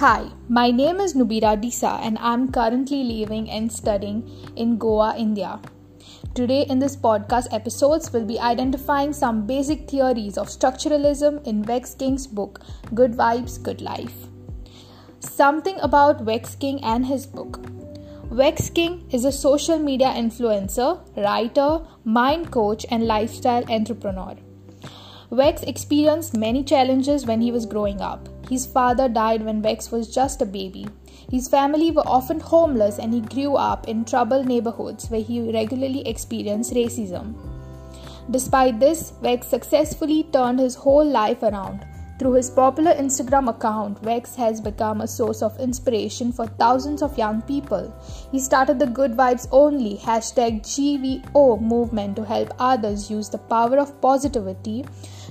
Hi, my name is Nubira Disa and I'm currently living and studying in Goa, India. Today in this podcast episodes we'll be identifying some basic theories of structuralism in Vex King's book Good Vibes Good Life. Something about Vex King and his book. Vex King is a social media influencer, writer, mind coach and lifestyle entrepreneur. Vex experienced many challenges when he was growing up. His father died when Vex was just a baby. His family were often homeless and he grew up in troubled neighborhoods where he regularly experienced racism. Despite this, Vex successfully turned his whole life around. Through his popular Instagram account, Vex has become a source of inspiration for thousands of young people. He started the Good Vibes Only hashtag GVO movement to help others use the power of positivity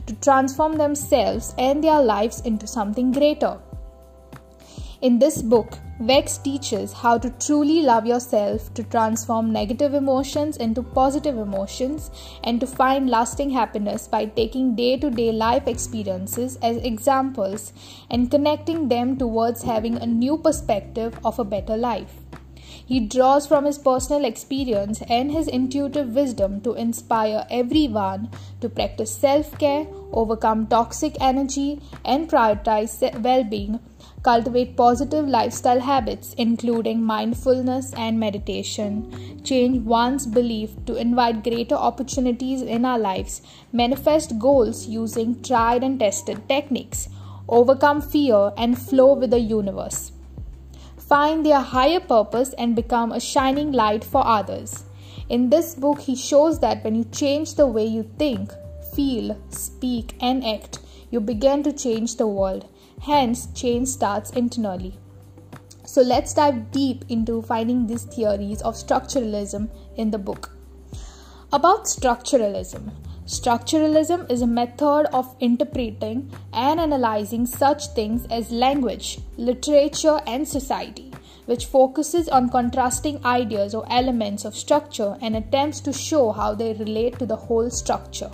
to transform themselves and their lives into something greater. In this book, Vex teaches how to truly love yourself, to transform negative emotions into positive emotions, and to find lasting happiness by taking day to day life experiences as examples and connecting them towards having a new perspective of a better life. He draws from his personal experience and his intuitive wisdom to inspire everyone to practice self care, overcome toxic energy, and prioritize well being, cultivate positive lifestyle habits, including mindfulness and meditation, change one's belief to invite greater opportunities in our lives, manifest goals using tried and tested techniques, overcome fear, and flow with the universe find their higher purpose and become a shining light for others. In this book, he shows that when you change the way you think, feel, speak, and act, you begin to change the world. Hence, change starts internally. So, let's dive deep into finding these theories of structuralism in the book. About structuralism, Structuralism is a method of interpreting and analyzing such things as language, literature, and society, which focuses on contrasting ideas or elements of structure and attempts to show how they relate to the whole structure.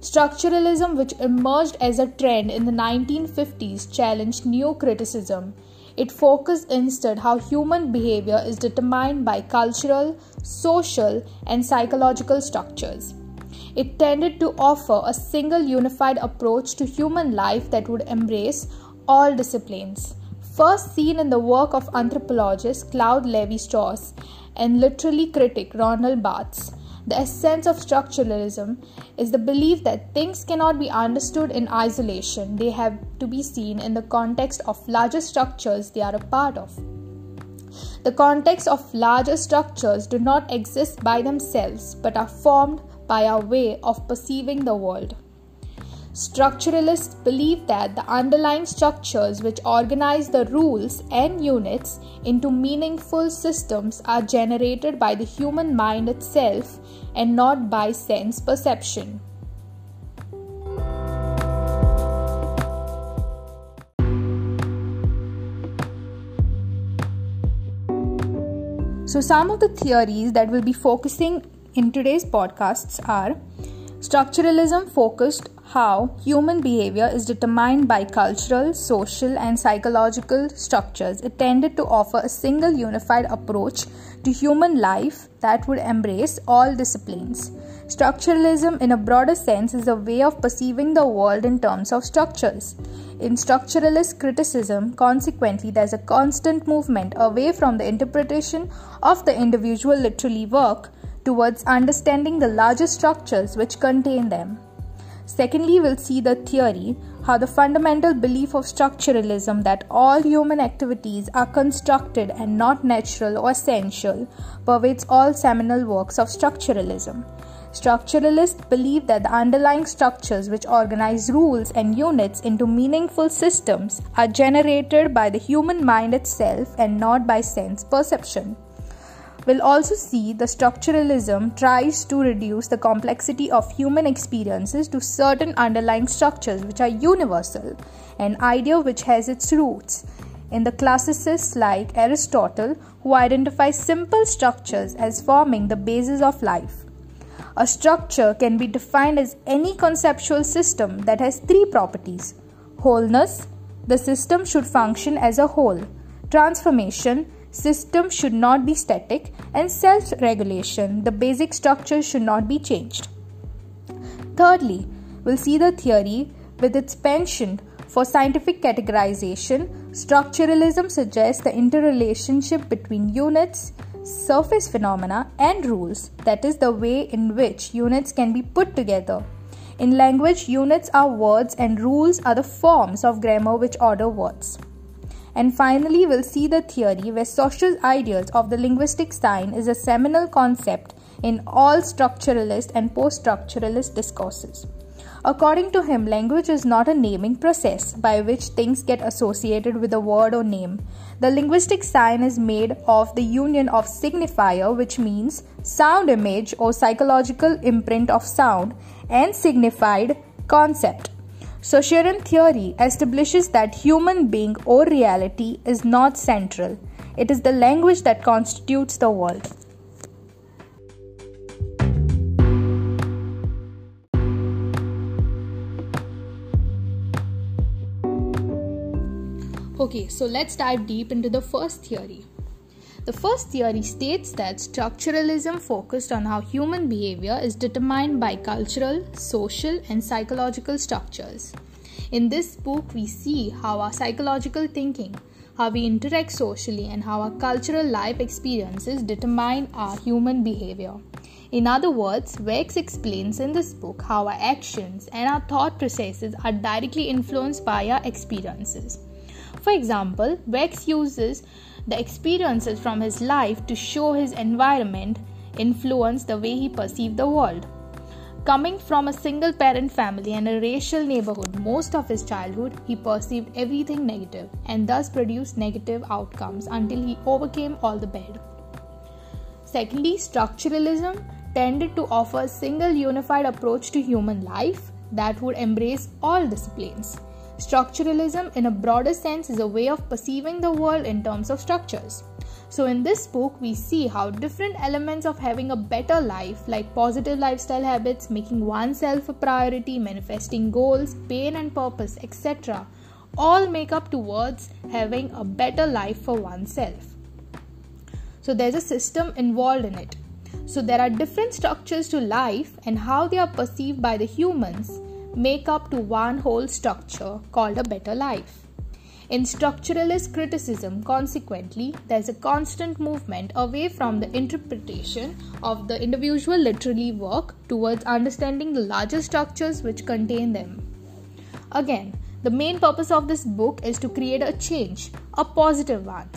Structuralism, which emerged as a trend in the 1950s, challenged neo criticism. It focused instead how human behavior is determined by cultural, social, and psychological structures. It tended to offer a single unified approach to human life that would embrace all disciplines. First seen in the work of anthropologist Claude Levi Strauss and literary critic Roland Barthes. The essence of structuralism is the belief that things cannot be understood in isolation, they have to be seen in the context of larger structures they are a part of. The context of larger structures do not exist by themselves but are formed by our way of perceiving the world. Structuralists believe that the underlying structures which organize the rules and units into meaningful systems are generated by the human mind itself and not by sense perception. So, some of the theories that we'll be focusing in today's podcasts are structuralism focused how human behavior is determined by cultural, social, and psychological structures. It tended to offer a single unified approach to human life that would embrace all disciplines. Structuralism, in a broader sense, is a way of perceiving the world in terms of structures. In structuralist criticism, consequently, there's a constant movement away from the interpretation of the individual literary work towards understanding the larger structures which contain them. Secondly, we'll see the theory how the fundamental belief of structuralism that all human activities are constructed and not natural or essential pervades all seminal works of structuralism. Structuralists believe that the underlying structures which organize rules and units into meaningful systems are generated by the human mind itself and not by sense perception. We'll also see the structuralism tries to reduce the complexity of human experiences to certain underlying structures which are universal, an idea which has its roots in the classicists like Aristotle, who identify simple structures as forming the basis of life. A structure can be defined as any conceptual system that has three properties wholeness, the system should function as a whole. Transformation, system should not be static, and self regulation, the basic structure should not be changed. Thirdly, we'll see the theory with its penchant for scientific categorization. Structuralism suggests the interrelationship between units, surface phenomena, and rules, that is, the way in which units can be put together. In language, units are words and rules are the forms of grammar which order words. And finally, we'll see the theory where Saussure's ideas of the linguistic sign is a seminal concept in all structuralist and post structuralist discourses. According to him, language is not a naming process by which things get associated with a word or name. The linguistic sign is made of the union of signifier, which means sound image or psychological imprint of sound, and signified concept. Saussurian theory establishes that human being or reality is not central. It is the language that constitutes the world. Okay, so let's dive deep into the first theory. The first theory states that structuralism focused on how human behavior is determined by cultural, social, and psychological structures. In this book, we see how our psychological thinking, how we interact socially, and how our cultural life experiences determine our human behavior. In other words, Vex explains in this book how our actions and our thought processes are directly influenced by our experiences. For example, Vex uses the experiences from his life to show his environment influenced the way he perceived the world. Coming from a single parent family and a racial neighborhood most of his childhood, he perceived everything negative and thus produced negative outcomes until he overcame all the bad. Secondly, structuralism tended to offer a single unified approach to human life that would embrace all disciplines. Structuralism, in a broader sense, is a way of perceiving the world in terms of structures. So, in this book, we see how different elements of having a better life, like positive lifestyle habits, making oneself a priority, manifesting goals, pain and purpose, etc., all make up towards having a better life for oneself. So, there's a system involved in it. So, there are different structures to life and how they are perceived by the humans make up to one whole structure called a better life. In structuralist criticism, consequently, there is a constant movement away from the interpretation of the individual literary work towards understanding the larger structures which contain them. Again, the main purpose of this book is to create a change, a positive one.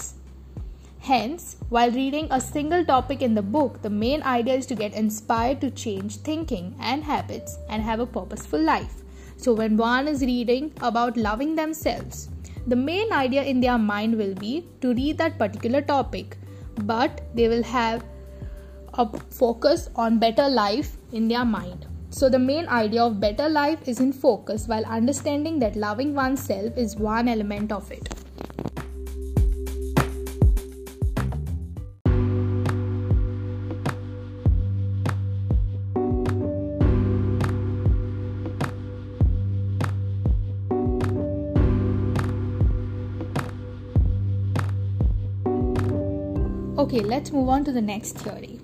Hence, while reading a single topic in the book, the main idea is to get inspired to change thinking and habits and have a purposeful life. So, when one is reading about loving themselves, the main idea in their mind will be to read that particular topic, but they will have a focus on better life in their mind. So, the main idea of better life is in focus while understanding that loving oneself is one element of it. Okay, let's move on to the next theory.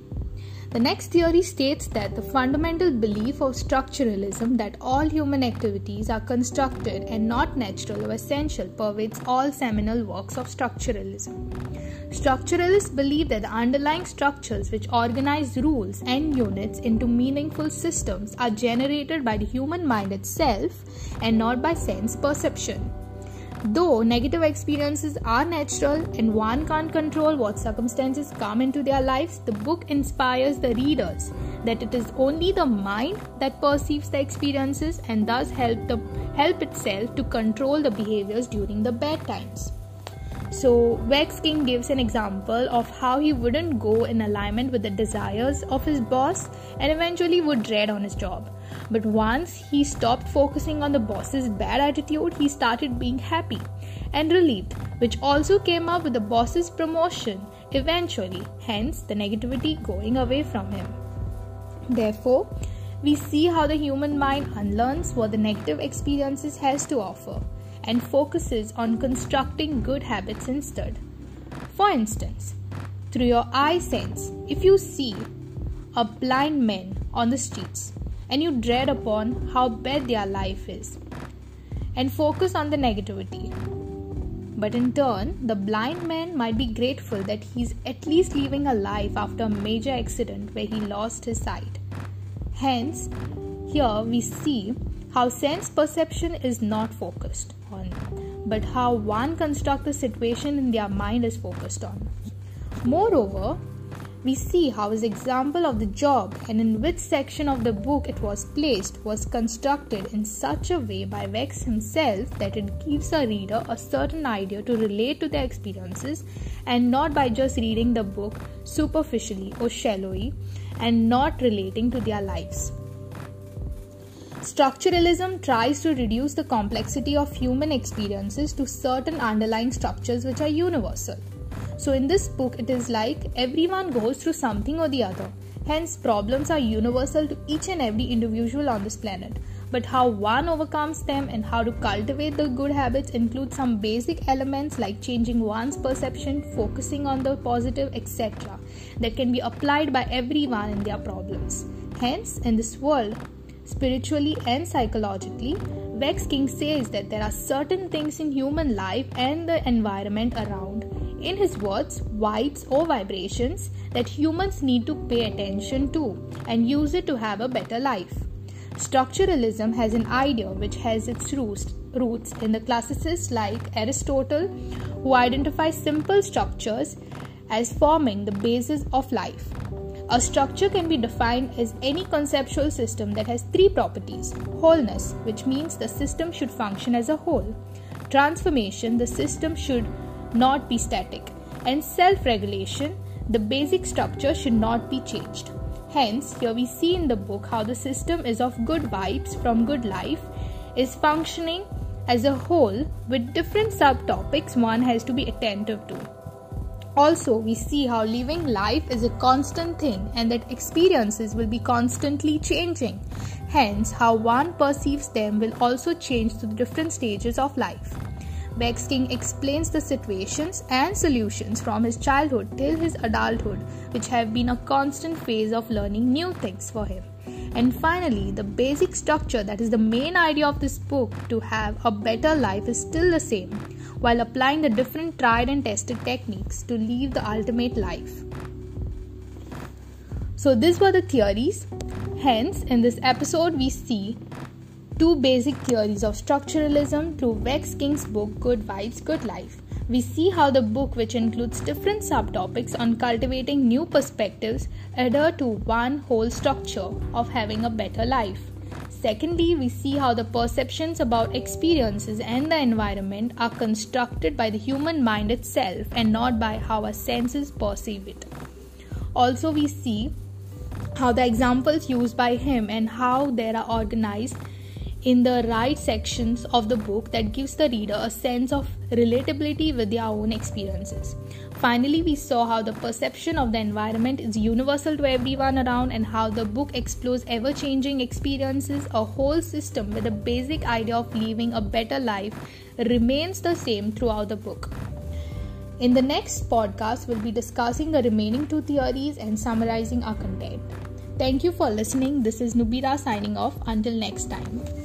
The next theory states that the fundamental belief of structuralism that all human activities are constructed and not natural or essential pervades all seminal works of structuralism. Structuralists believe that the underlying structures which organize rules and units into meaningful systems are generated by the human mind itself and not by sense perception. Though negative experiences are natural and one can't control what circumstances come into their lives, the book inspires the readers that it is only the mind that perceives the experiences and thus help the help itself to control the behaviors during the bad times. So, Vex King gives an example of how he wouldn't go in alignment with the desires of his boss and eventually would dread on his job. But once he stopped focusing on the boss's bad attitude, he started being happy and relieved, which also came up with the boss's promotion eventually, hence the negativity going away from him. Therefore, we see how the human mind unlearns what the negative experiences has to offer and focuses on constructing good habits instead. For instance, through your eye sense, if you see a blind man on the streets and you dread upon how bad their life is and focus on the negativity. But in turn, the blind man might be grateful that he's at least living a life after a major accident where he lost his sight. Hence, here we see how sense perception is not focused on, but how one constructs the situation in their mind is focused on. Moreover, we see how his example of the job and in which section of the book it was placed was constructed in such a way by Vex himself that it gives a reader a certain idea to relate to their experiences and not by just reading the book superficially or shallowly and not relating to their lives. Structuralism tries to reduce the complexity of human experiences to certain underlying structures which are universal. So, in this book, it is like everyone goes through something or the other. Hence, problems are universal to each and every individual on this planet. But how one overcomes them and how to cultivate the good habits include some basic elements like changing one's perception, focusing on the positive, etc., that can be applied by everyone in their problems. Hence, in this world, spiritually and psychologically, Vex King says that there are certain things in human life and the environment around in his words, vibes or vibrations that humans need to pay attention to and use it to have a better life. Structuralism has an idea which has its roots, in the classicists like Aristotle, who identify simple structures as forming the basis of life. A structure can be defined as any conceptual system that has three properties wholeness, which means the system should function as a whole, transformation, the system should not be static, and self regulation, the basic structure should not be changed. Hence, here we see in the book how the system is of good vibes from good life, is functioning as a whole with different subtopics one has to be attentive to. Also, we see how living life is a constant thing and that experiences will be constantly changing. Hence, how one perceives them will also change through the different stages of life. Vex King explains the situations and solutions from his childhood till his adulthood, which have been a constant phase of learning new things for him. And finally, the basic structure that is the main idea of this book to have a better life is still the same, while applying the different tried and tested techniques to live the ultimate life. So, these were the theories. Hence, in this episode, we see two basic theories of structuralism through Vex King's book Good Vibes, Good Life. We see how the book, which includes different subtopics on cultivating new perspectives, adhere to one whole structure of having a better life. Secondly, we see how the perceptions about experiences and the environment are constructed by the human mind itself and not by how our senses perceive it. Also, we see how the examples used by him and how they are organized in the right sections of the book that gives the reader a sense of relatability with their own experiences. Finally, we saw how the perception of the environment is universal to everyone around and how the book explores ever changing experiences. A whole system with a basic idea of living a better life remains the same throughout the book. In the next podcast, we'll be discussing the remaining two theories and summarizing our content. Thank you for listening. This is Nubira signing off. Until next time.